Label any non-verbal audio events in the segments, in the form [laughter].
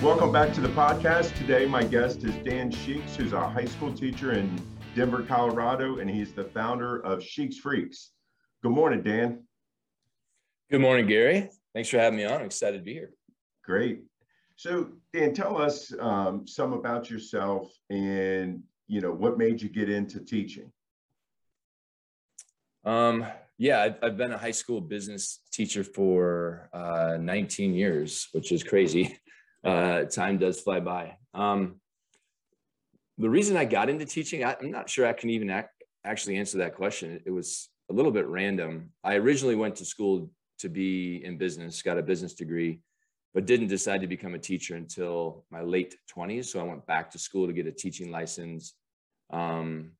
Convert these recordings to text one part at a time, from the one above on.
Welcome back to the podcast. Today, my guest is Dan Sheeks, who's a high school teacher in Denver, Colorado, and he's the founder of Sheeks Freaks. Good morning, Dan. Good morning, Gary. Thanks for having me on. I'm excited to be here. Great. So, Dan, tell us um, some about yourself and you know what made you get into teaching. Um, yeah, I've, I've, been a high school business teacher for uh, 19 years, which is crazy. Uh, time does fly by. Um, the reason I got into teaching, I, am not sure I can even act, actually answer that question. It was a little bit random. I originally went to school to be in business, got a business degree, but didn't decide to become a teacher until my late 20s. So I went back to school to get a teaching license. Um,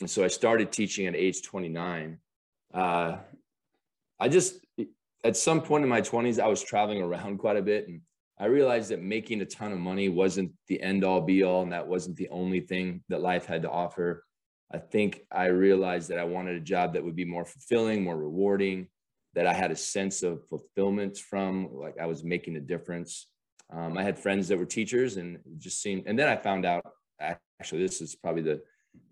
and so I started teaching at age 29. Uh, I just, at some point in my 20s, I was traveling around [laughs] quite a bit and I realized that making a ton of money wasn't the end all be all, and that wasn't the only thing that life had to offer. I think I realized that I wanted a job that would be more fulfilling, more rewarding, that I had a sense of fulfillment from, like I was making a difference. Um, I had friends that were teachers, and just seemed. And then I found out, actually, this is probably the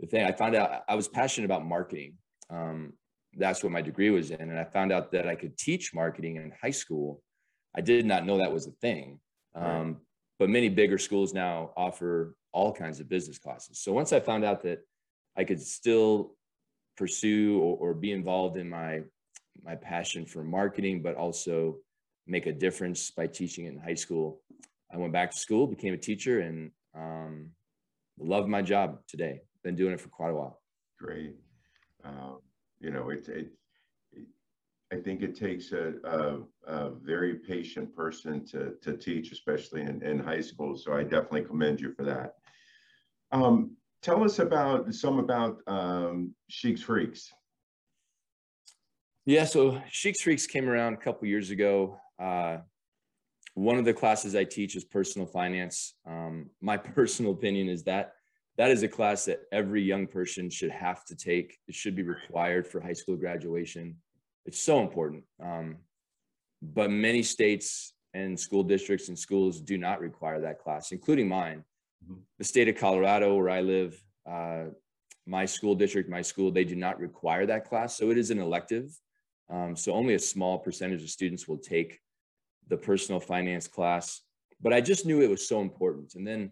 the thing. I found out I was passionate about marketing. Um, that's what my degree was in, and I found out that I could teach marketing in high school I did not know that was a thing. Um, but many bigger schools now offer all kinds of business classes. So once I found out that I could still pursue or, or be involved in my my passion for marketing, but also make a difference by teaching in high school, I went back to school, became a teacher, and um, love my job today. Been doing it for quite a while. Great. Um, you know, it's it, I think it takes a, a, a, very patient person to, to teach, especially in, in high school. So I definitely commend you for that. Um, tell us about some about um, Sheeks Freaks. Yeah, so Sheeks Freaks came around a couple years ago. Uh, one of the classes I teach is personal finance. Um, my [laughs] personal opinion is that that is a class that every young person should have to take. It should be required for high school graduation. It's so important. Um, but many states and school districts and schools do not require that class, including mine. Mm-hmm. The state of Colorado, where I live, uh, my school district, my school, they do not require that class. So it is an elective. Um, so only a small percentage of students will take the personal finance class. But I just knew it was so important. And then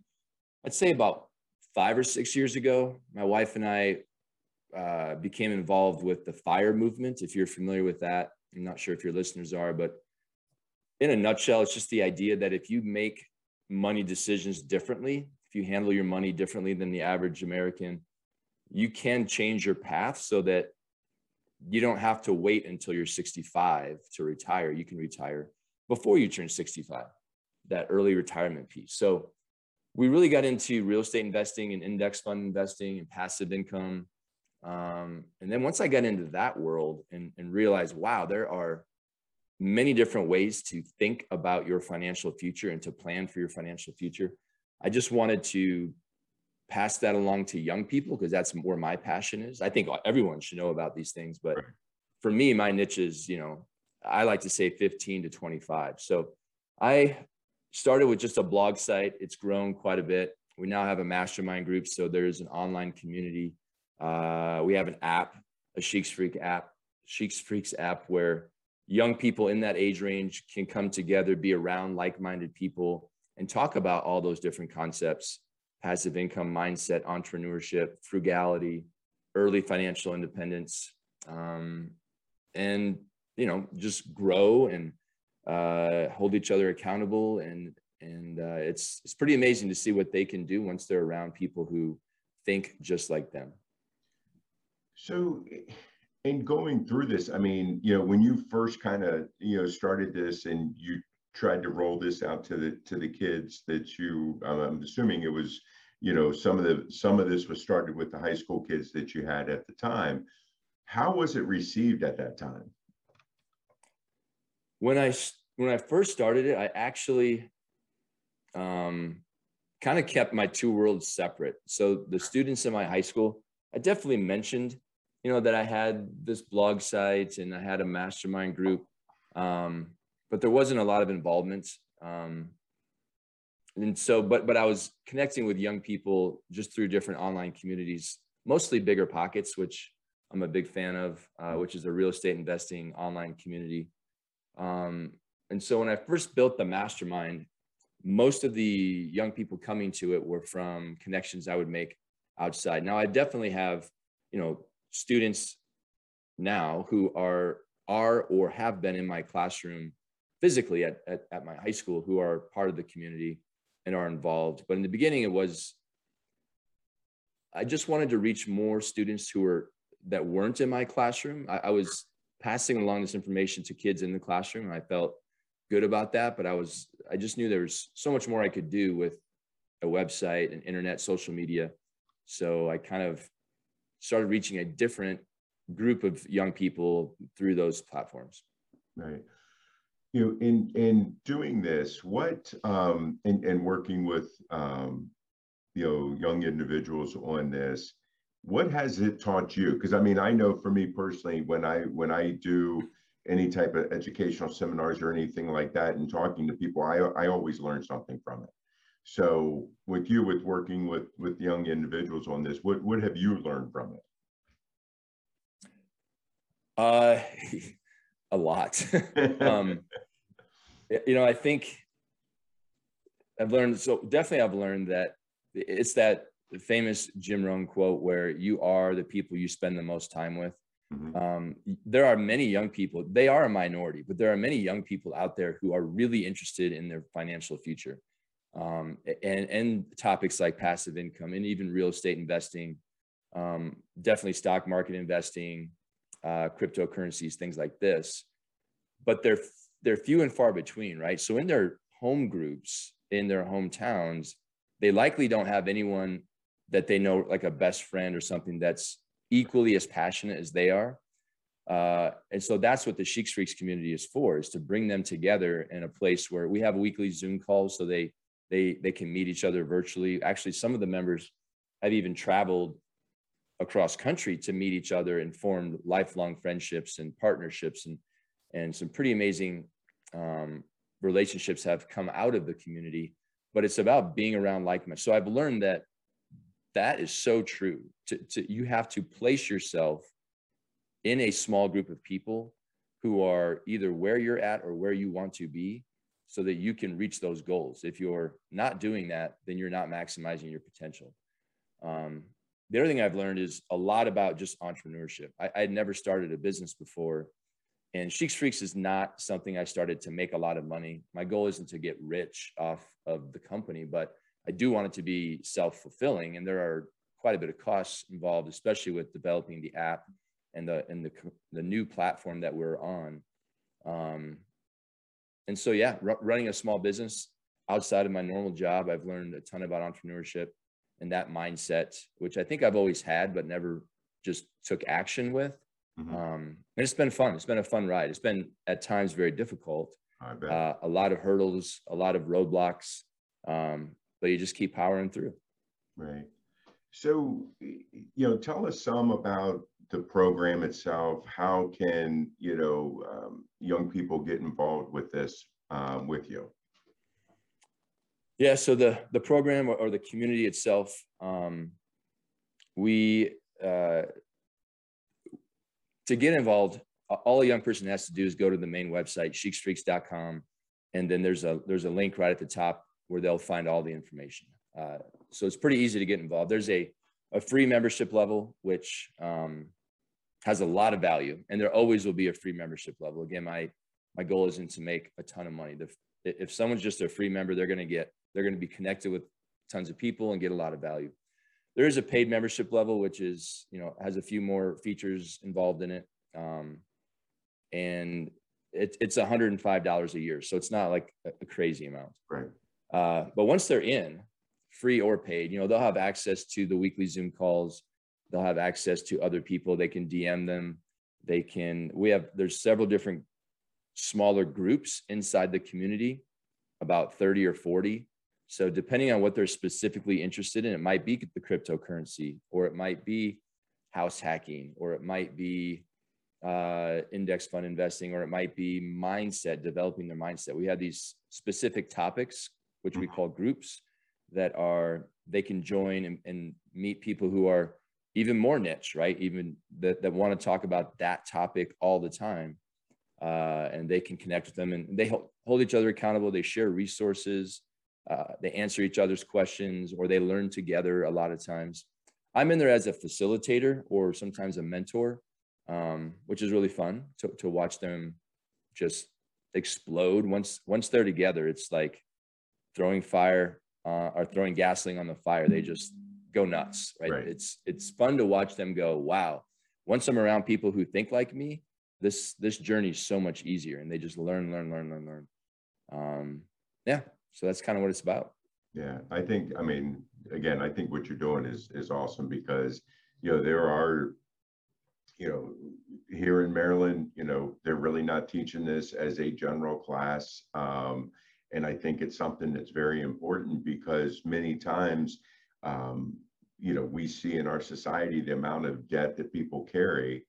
I'd say about five or six years ago, my wife and I uh, became involved with the fire movement. If you're familiar with that, I'm not sure if your listeners are, but in a nutshell, it's just the idea that if you make money decisions differently, if you handle your money differently than the average American, you can change your path so that you don't have to wait until you're 65 to retire. You can retire before you turn 65, that early retirement piece. So we really got into real estate investing and index fund investing and passive income um, and then once I got into that world and, and realized, wow, there are many different ways to think about your financial future and to plan for your financial future. I just wanted to pass that along to young people because that's where my passion is. I think everyone should know about these things, but right. for me, my niche is, you know, I like to say 15 to 25. So I started with just a blog site. It's grown quite a bit. We now have a mastermind group. So there's an online community. Uh, we have an app, a Sheeks Freak app, Sheeks Freaks app, where young people in that age range can come together, be around like minded people, and talk about all those different concepts passive income mindset, entrepreneurship, frugality, early financial independence, um, and you know just grow and uh, hold each other accountable. And and uh, it's it's pretty amazing to see what they can do once they're around people who think just like them. So, in going through this, I mean, you know, when you first kind of you know started this and you tried to roll this out to the to the kids that you i'm assuming it was you know some of the some of this was started with the high school kids that you had at the time how was it received at that time? When i when i first started it i actually um, kind of kept my two worlds separate. So the students in my high school i definitely mentioned you know that i had this blog site and i had a mastermind group um, but there wasn't a lot of involvement. Um, and so, but but I was connecting with young people just through different online communities, mostly BiggerPockets, which I'm a big fan of, uh, which is a real estate investing online community. Um, and so when I first built the mastermind, most of the young people coming to it were from connections I would make outside. Now I definitely have, you know, students now who are are or have been in my classroom physically at, at, at my high school who are part of the community and are involved. But in the beginning, it was, I just wanted to reach more students who were, that weren't in my classroom. I, I was passing along this information to kids in the classroom. and I felt good about that, but I was, I just knew there was so much more I could do with a website and internet, social media. So I kind of started reaching a different group of young people through those platforms. Right you know, in in doing this, what um, and and working with um, you know young individuals on this, what has it taught you? Because I mean, I know for me personally, when I when I do any type of educational seminars or anything like that, and talking to people, I I always learn something from it. So with you, with working with with young individuals on this, what what have you learned from it? Uh, [laughs] a lot. [laughs] um, you know, I think I've learned so definitely I've learned that it's that famous Jim Rohn quote where you are the people you spend the most time with. Mm-hmm. Um, there are many young people, they are a minority, but there are many young people out there who are really interested in their financial future. Um, and, and topics like passive income and even real estate investing, um, definitely stock market investing, uh, cryptocurrencies, things like this. But they're they're few and far between, right? So in their home groups, in their hometowns, they likely don't have anyone that they know, like a best friend or something that's equally as passionate as they are. Uh, and so that's what the Sheeks Freaks community is for, is to bring them together in a place where we have weekly Zoom calls so they they they can meet each other virtually. Actually, some of the members have even traveled across country to meet each other and formed lifelong friendships and partnerships. And and some pretty amazing um, relationships have come out of the community but it's about being around like minded so i've learned that that is so true. To, to you have to place yourself in a small group of people who are either where you're at or where you want to be so that you can reach those goals if you're not doing that then you're not maximizing your potential um, the other thing i've learned is a lot about just entrepreneurship I, i'd never started a business before and Sheeks Freaks is not something I started to make a lot of money. My goal isn't to get rich off of the company, but I do want it to be self fulfilling. And there are quite a bit of costs involved, especially with developing the app and the and the the new platform that we're on. Um, and so, yeah, r- running a small business outside of my normal job, I've learned a ton about entrepreneurship and that mindset, which I think I've always had, but never just took action with. Mm-hmm. Um, and it's been fun. It's been a fun ride. It's been at times very difficult. Uh, a lot of hurdles, a lot of roadblocks. Um, but you just keep powering through. Right. So, you know, tell us some about the program itself. How can, you know, um, young people get involved with this um, with you? Yeah, so the the program or, or the community itself, um, we uh, to get involved, all a young person has to do is go to the main website, sheeksfreaks.com, and then there's a there's a link right at the top where they'll find all the information. Uh, so it's pretty easy to get involved. There's a a free membership level which um, has a lot of value, and there always will be a free membership level. Again, my my goal isn't to make a ton of money. The, if someone's just a free member, they're going to get they're going to be connected with tons of people and get a lot of value. There is a paid membership level, which is you know has a few more features involved in it, um, and it, it's $105 a year, so it's not like a, a crazy amount. Right. Uh, but once they're in, free or paid, you know they'll have access to the weekly Zoom calls. They'll have access to other people. They can DM them. They can. We have there's several different smaller groups inside the community, about 30 or 40 so depending on what they're specifically interested in, it might be the cryptocurrency, or it might be house hacking, or it might be uh, index fund investing, or it might be mindset, developing their mindset. We have these specific topics, which we mm-hmm. call groups, that are they can join and, and meet people who are even more niche, right? Even that, that want to talk about that topic all the time. Uh, and they can connect with them and they hold each other accountable. They share resources uh, they answer each other's questions or they learn together a lot of times. I'm in there as a facilitator or sometimes a mentor, um, which is really fun to, to watch them just explode. Once once they're together, it's like throwing fire uh, or throwing gasoline on the fire. They just go nuts, right? right? It's it's fun to watch them go. Wow. Once I'm around people who think like me, this this journey is so much easier, and they just learn, learn, learn, learn, learn. Um, yeah, so that's kind of what it's about. Yeah, I think, I mean, again, I think what you're doing is is awesome because, you know, there are, you know, here in Maryland, you know, they're really not teaching this as a general class. Um, and I think it's something that's very important because many times, um, you know, we see in our society the amount of debt that people carry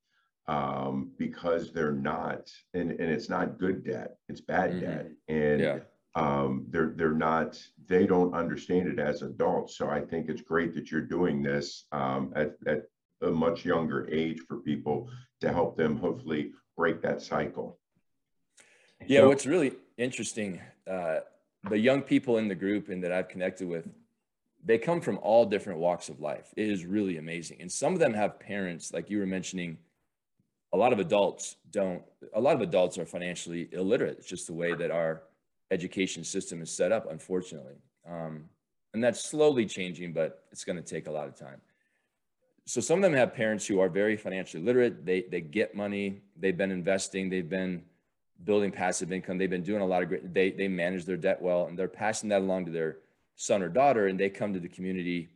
um, because they're not, and, and it's not good debt, it's bad mm-hmm. debt. And yeah um, they're they're not they don't understand it as adults. So I think it's great that you're doing this um, at at a much younger age for people to help them hopefully break that cycle. Yeah, so, what's really interesting, uh, the young people in the group and that I've connected with, they come from all different walks of life. It is really amazing, and some of them have parents, like you were mentioning. A lot of adults don't. A lot of adults are financially illiterate. It's just the way that our education system is set up, unfortunately. Um, and that's slowly changing, but it's going to take a lot of time. So some of them have parents who are very financially literate. They they get money. They've been investing. They've been building passive income. They've been doing a lot of great. They they manage their debt well, and they're passing that along to their son or daughter. And they come to the community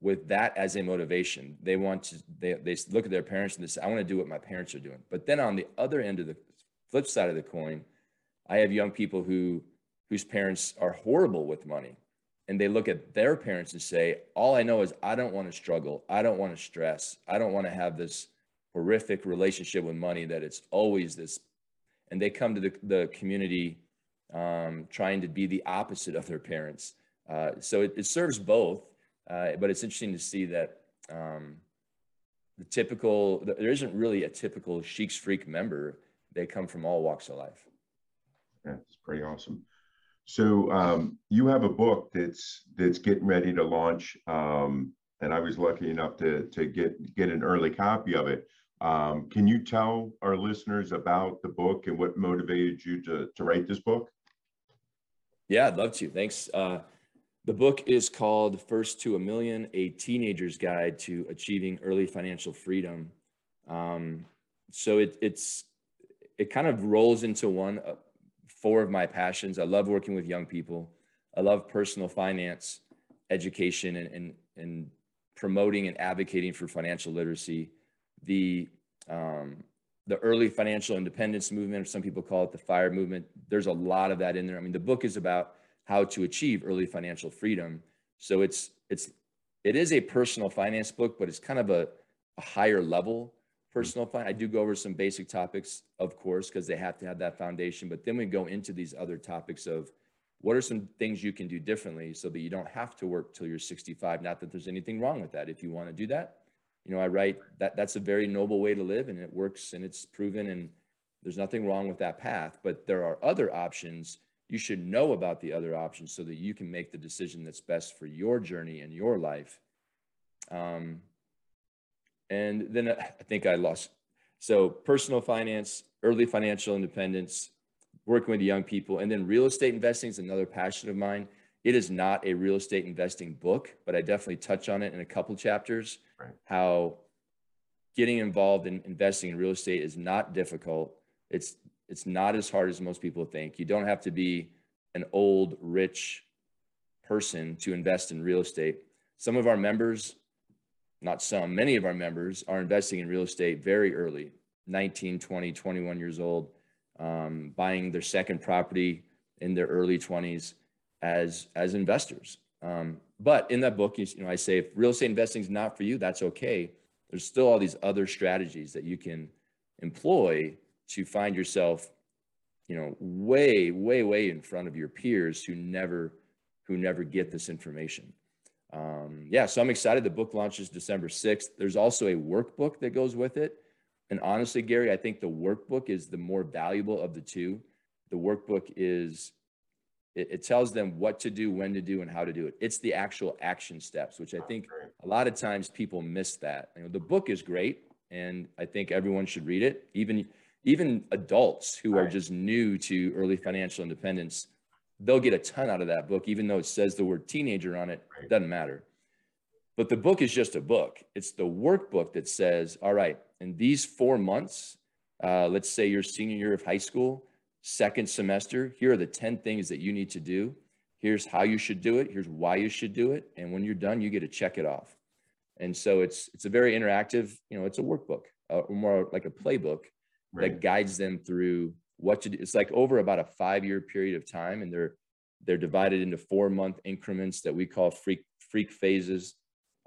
with that as a motivation. They want to. They they look at their parents and they say, "I want to do what my parents are doing." But then on the other end of the flip side of the coin, I have young people who whose parents are horrible with money and they look at their parents and say, All I know is I don't want to struggle. I don't want to stress. I don't want to have this horrific relationship with money that it's always this. And they come to the, the community um, trying to be the opposite of their parents. Uh, so it, it, serves both, uh, but it's interesting to see that um, the typical, there isn't really a typical Sheeks Freak member. They come from all walks of life. Yeah, it's pretty awesome. So um, you have a book that's that's getting ready to launch, um, and I was lucky enough to to get get an early copy of it. Um, can you tell our listeners about the book and what motivated you to to write this book? Yeah, I'd love to. Thanks. Uh, the book is called First to a Million: A Teenager's Guide to Achieving Early Financial Freedom. Um, so it, it's it kind of rolls into one. Uh, four of my passions. I love working with young people. I love personal finance, education, and, and, and promoting and advocating for financial literacy. The um, the early financial independence movement, or some people call it the FIRE movement. There's a lot of that in there. I mean, the book is about how to achieve early financial freedom. So it's it's it is a personal finance book, but it's kind of a, a higher level mm-hmm. personal finance. I do go over some basic topics, of course, because they have to have that foundation. But then we go into these other topics of what are some things you can do differently so that you don't have to work till you're 65 not that there's anything wrong with that if you want to do that you know i write that that's a very noble way to live and it works and it's proven and there's nothing wrong with that path but there are other options you should know about the other options so that you can make the decision that's best for your journey and your life um, and then i think i lost so personal finance early financial independence working with young people. And then real estate investing is another passion of mine. It is not a real estate investing book, but I definitely touch on it in a couple chapters. Right. How getting involved in investing in real estate is not difficult. It's it's not as hard as most people think. You don't have to be an old rich person to invest in real estate. Some of our members, not some, many of our members are investing in real estate very early, 19, 20, 21 years old um, buying their second property in their early 20s as as investors. Um, but in that book, you, you know, I say if real estate investing is not for you, that's okay. There's still all these other strategies that you can employ to find yourself, you know, way, way, way in front of your peers who never, who never get this information. Um, yeah, so I'm excited. The book launches December 6th. There's also a workbook that goes with it and honestly, Gary, I think the workbook is the more valuable of the two. The workbook is, it, it, tells them what to do, when to do, and how to do it. It's the actual action steps, which I think a lot of times people miss that. You know, the book is great, and I think everyone should read it. Even even adults who are just new to early financial independence, they'll get a ton out of that book, even though it says the word teenager on it. Right. Doesn't matter. But the book is just a book. It's the workbook that says, all right, in these four months, uh, let's say your senior year of high school, second semester, here are the 10 things that you need to do. Here's how you should do it. Here's why you should do it. And when you're done, you get to check it off. And so it's it's a very interactive, you know, it's a workbook, uh, more like a playbook right. that guides them through what to do. It's like over about a five year period of time, and they're they're divided into four month increments that we call freak freak phases.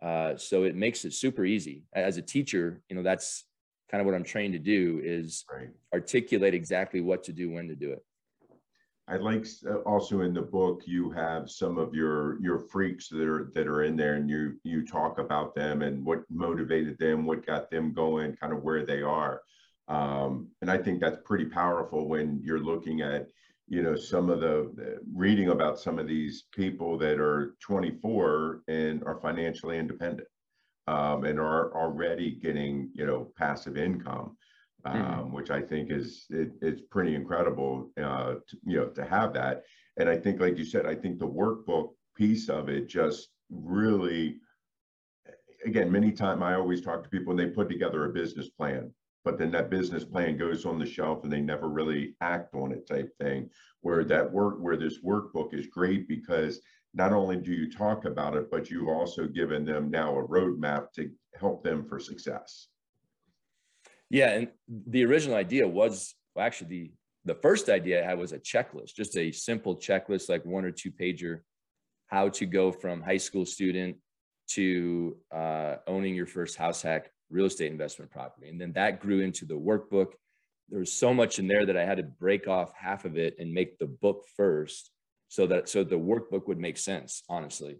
Uh, so it makes it super easy. As a teacher, you know, that's kind of what I'm trained to do is right. articulate exactly what to do, when to do it. I like uh, also in the book you have some of your your freaks that are that are in there, and you you talk about them and what motivated them, what got them going, kind of where they are. Um, and I think that's pretty powerful when you're looking at you know some of the reading about some of these people that are 24 and are financially independent um, and are already getting you know passive income um, mm-hmm. which i think is it, it's pretty incredible uh, to, you know to have that and i think like you said i think the workbook piece of it just really again many times i always talk to people and they put together a business plan but then that business plan goes on the shelf and they never really act on it type thing. Where that work where this workbook is great because not only do you talk about it but you've also given them now a roadmap to help them for success. Yeah and the original idea was well, actually the the first idea i had was a checklist just a simple checklist like one or two pager how to go from high school student to uh, owning your first house hack real estate investment property. And then that grew into the workbook. There was so much in there that I had to break off half of it and make the book first so that so the workbook would make sense, honestly.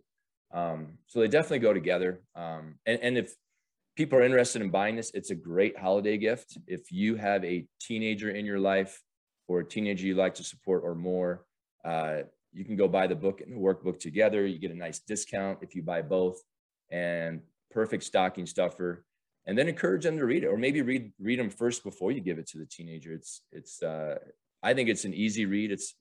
Um, so they definitely go together. Um, and, and if people are interested in buying this, it's a great holiday gift. If you have a teenager in your life or a teenager you like to support or more, uh, you can go buy the book and the workbook together. You get a nice discount if you buy both and perfect stocking stuffer and then encourage them to read it or maybe read read them first before you give it to the teenager. It's it's uh, i think it's an easy read. It's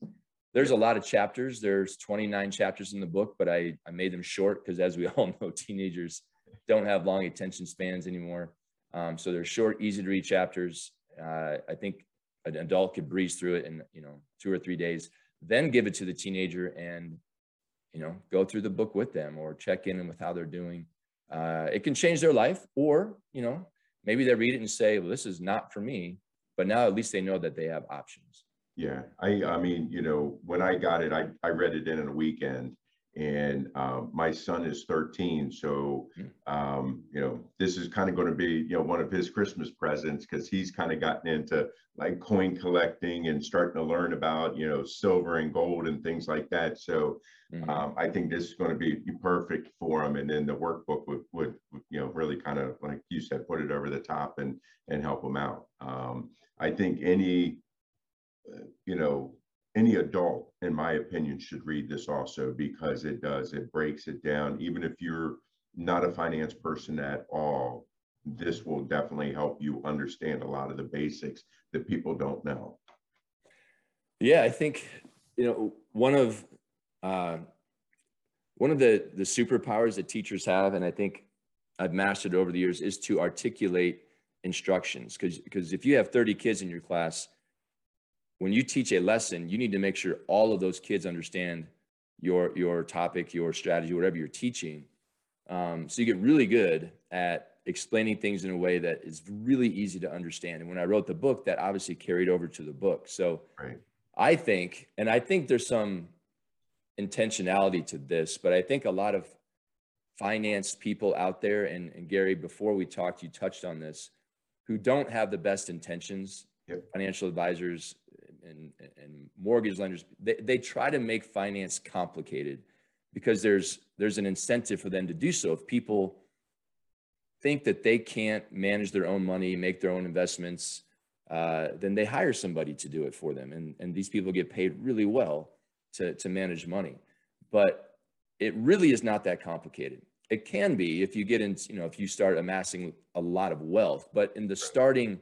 there's a lot of chapters. There's 29 chapters in the book but i i made them short because as we [laughs] all know teenagers don't have long attention spans anymore. Um, so they're short easy to read chapters. Uh, i think an adult could breeze through it in you know two or three days then give it to the teenager and you know go through the book with them or check in with how they're doing uh, it can change their life or you know maybe they read it and say well this is not for me but now at least they know that they have options. Yeah, I, I mean, you know, when I got it, I, I read it in a weekend and um, my son is 13 so Hmm. um, you know this is kind of going to be you know one of his christmas presents because he's kind of gotten into like coin collecting and starting to learn about you know silver and gold and things like that so Mhm. um, i think this is going to be perfect for him and then the workbook would, would would, you know really kind of like you said put it over the top and and help him out um, i think any uh, you know any adult, in my opinion, should read this also because it does, it breaks it down. Even if you're not a finance person at all, this will definitely help you understand a lot of the basics that people don't know. Yeah, I think you know one of uh, one of the the superpowers that teachers have, and I think I've mastered over the years, is to articulate instructions. Because because if you have 30 kids in your class, when you teach a lesson, you need to make sure all of those kids understand your your topic, your strategy, whatever you're teaching. Um, so you get really good at explaining things in a way that is really easy to understand. And when I wrote the book, that obviously carried over to the book. So Right. I think, and I think there's some intentionality to this, but I think a lot of finance people out there, and, and Gary, before we talked, you touched on this, who don't have the best intentions, Yep. financial advisors and, and mortgage lenders, they, they try to make finance complicated because there's there's an incentive for them to do so. If people think that they can't manage their own money, make their own investments, uh, then they hire somebody to do it for them. And, and these people get paid really well to, to manage money. But it really is not that complicated. It can be if you get in, you know, if you start amassing a lot of wealth, but in the starting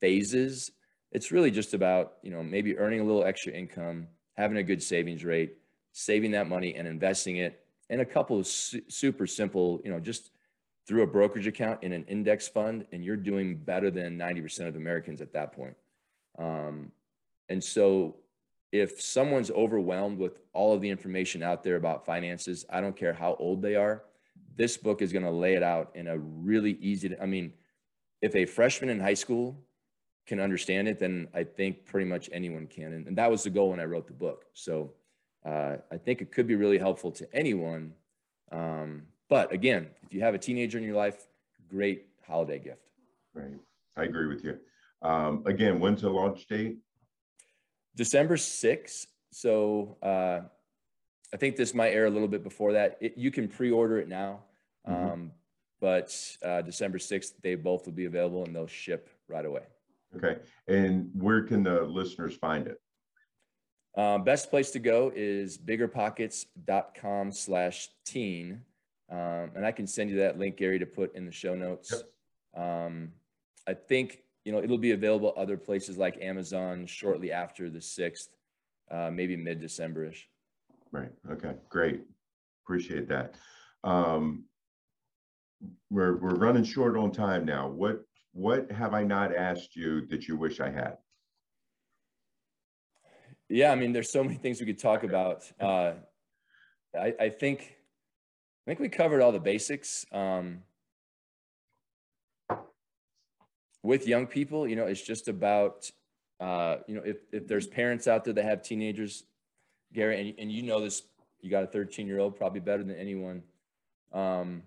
phases, it's really just about, you know, maybe earning a little extra income, having a good savings rate, saving that money and investing it in a couple of su- super simple, you know, just through a brokerage account in an index fund, and you're doing better than 90% of Americans at that point. Um, and so, if someone's overwhelmed with all of the information out there about finances, I don't care how old they are, this book is going to lay it out in a really easy. To, I mean, if a freshman in high school can understand it, then I think pretty much anyone can. And, and that was the goal when I wrote the book. So uh, I think it could be really helpful to anyone. Um, but again, if you have a teenager in your life, great holiday gift. Right. I agree with you. Um, again, when's the launch date? December 6th. So uh, I think this might air a little bit before that. It, you can pre-order it now, Mhm. um, but uh, December 6th, they both will be available and they'll ship right away. Okay. And where can the listeners find it? Uh, best place to go is biggerpockets.com slash teen. Um, and I can send you that link, Gary, to put in the show notes. Um, I think, you know, it'll be available other places like Amazon shortly after the 6th, uh, maybe mid-December-ish. Right. Okay. Great. Appreciate that. Um, we're we're running short on time now. What what have I not asked you that you wish I had? Yeah, I mean, there's so many things we could talk about. Uh, I, I think, I think we covered all the basics. Um, with young people, you know, it's just about, uh, you know, if, if there's parents out there that have teenagers, Gary, and, and you know this, you got a 13 year old, probably better than anyone. Um,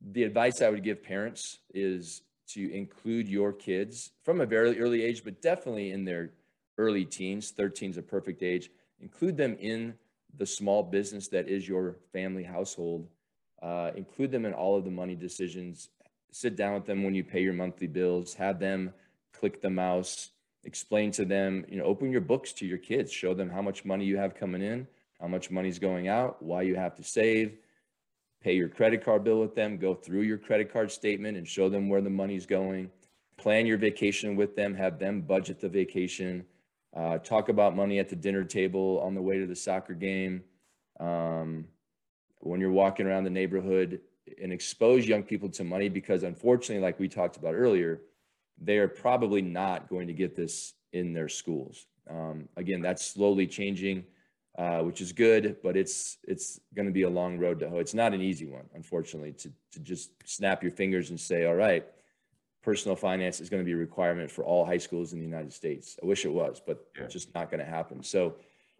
the advice I would give parents is to include your kids from a very early age, but definitely in their early teens. 13 is a perfect age. Include them in the small business that is your family household. Uh, include them in all of the money decisions. Sit down with them when you pay your monthly bills. Have them click the mouse. Explain to them, you know, open your books to your kids. Show them how much money you have coming in, how much money's going out, why you have to save. Pay your credit card bill with them. Go through your credit card statement and show them where the money's going. Plan your vacation with them. Have them budget the vacation uh, talk about money at the dinner table on the way to the soccer game um, when you're walking around the neighborhood and expose young people to money because unfortunately like we talked about earlier they are probably not going to get this in their schools um, again that's slowly changing uh, which is good but it's it's going to be a long road to hoe it's not an easy one unfortunately to, to just snap your fingers and say all right personal finance is going to be a requirement for all high schools in the United States. I wish it was, but Yeah. it's just not going to happen. So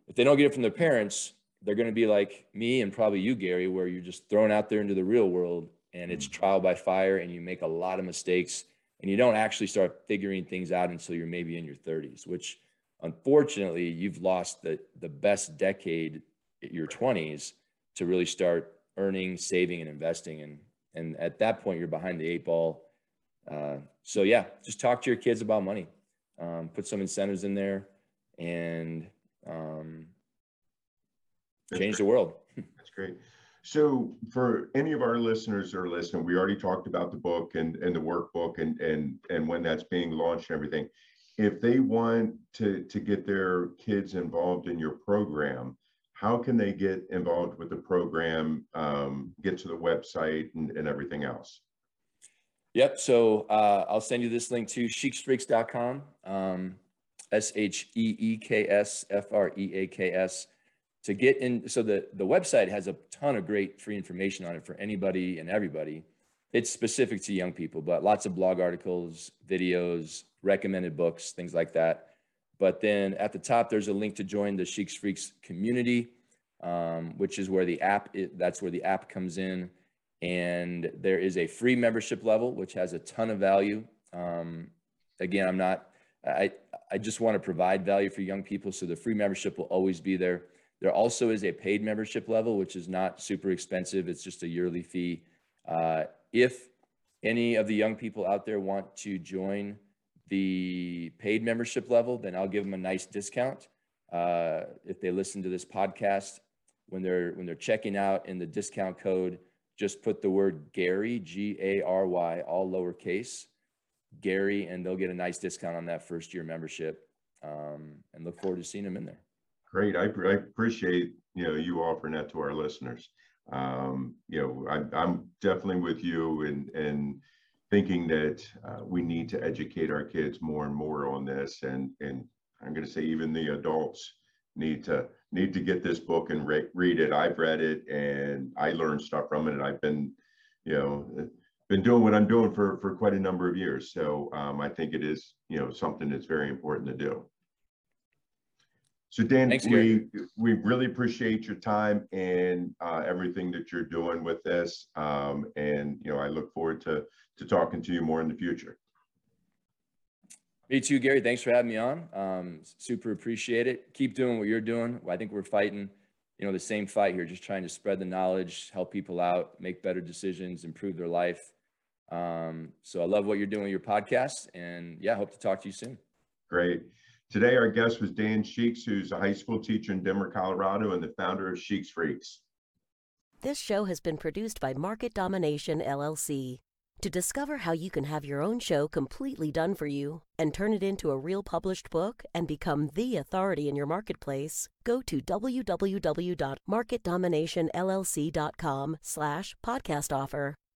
if they don't get it from their parents, they're going to be like me and probably you, Gary, where you're just thrown out there into the real world and it's trial by fire and you make a lot of mistakes and you don't actually start figuring things out until you're maybe in your 30s, which unfortunately you've lost the, the best decade at your 20s to really start earning, saving, and investing. And, and at that point, you're behind the eight ball. Uh, so yeah, just talk to your kids about money. Um, put some incentives in there, and um, change the world. [laughs] That's great. So for any of our listeners that are listening, we already talked about the book and, and the workbook and, and, and when that's being launched and everything. If they want to, to get their kids involved in your program, how can they get involved with the program, um, get to the website and, and everything else? Yep. So uh, I'll send you this link to sheeksfreaks.com. Um, S H E E K S F R E A K S. To get in, so the, the website has a ton of great free information on it for anybody and everybody. It's specific to young people, but lots of blog articles, videos, recommended books, things like that. But then at the top, there's a link to join the Sheeks Freaks community, um, which is where the app, i- that's where the app comes in. And there is a free membership level which has a ton of value. Um, again i'm not i i just want to provide value for young people so the free membership will always be there. There also is a paid membership level which is not super expensive. It's just a yearly fee. Uh, if any of the young people out there want to join the paid membership level then i'll give them a nice discount uh, if they listen to this podcast when they're when they're checking out in the discount code just put the word Gary, G A R Y, all lowercase, Gary, and they'll get a nice discount on that first year membership. Um, and look forward to seeing them in there. Great. I, I appreciate, you know, you offering that to our listeners. Um, you know, I, I'm definitely with you and, and thinking that uh, we need to educate our kids more and more on this. And, and I'm going to say even the adults need to, need to get this book and re- read it. I've read it and I learned stuff from it. And I've been, you know, been doing what I'm doing for, for quite a number of years. So um, I think it is, you know, something that's very important to do. So Dan, Thanks, we, we really appreciate your time and uh, everything that you're doing with this. Um, and, you know, I look forward to, to talking to you more in the future. Me too, Gary. Thanks for having me on. Um, super appreciate it. Keep doing what you're doing. I think we're fighting, you know, the same fight here, just trying to spread the knowledge, help people out, make better decisions, improve their life. Um, so I love what you're doing with your podcast and yeah, hope to talk to you soon. Great. Today, our guest was Dan Sheeks, who's a high school teacher in Denver, Colorado, and the founder of Sheeks Freaks. This show has been produced by Market Domination LLC. To discover how you can have your own show completely done for you and turn it into a real published book and become the authority in your marketplace, go to www.marketdominationllc.com slash podcast offer.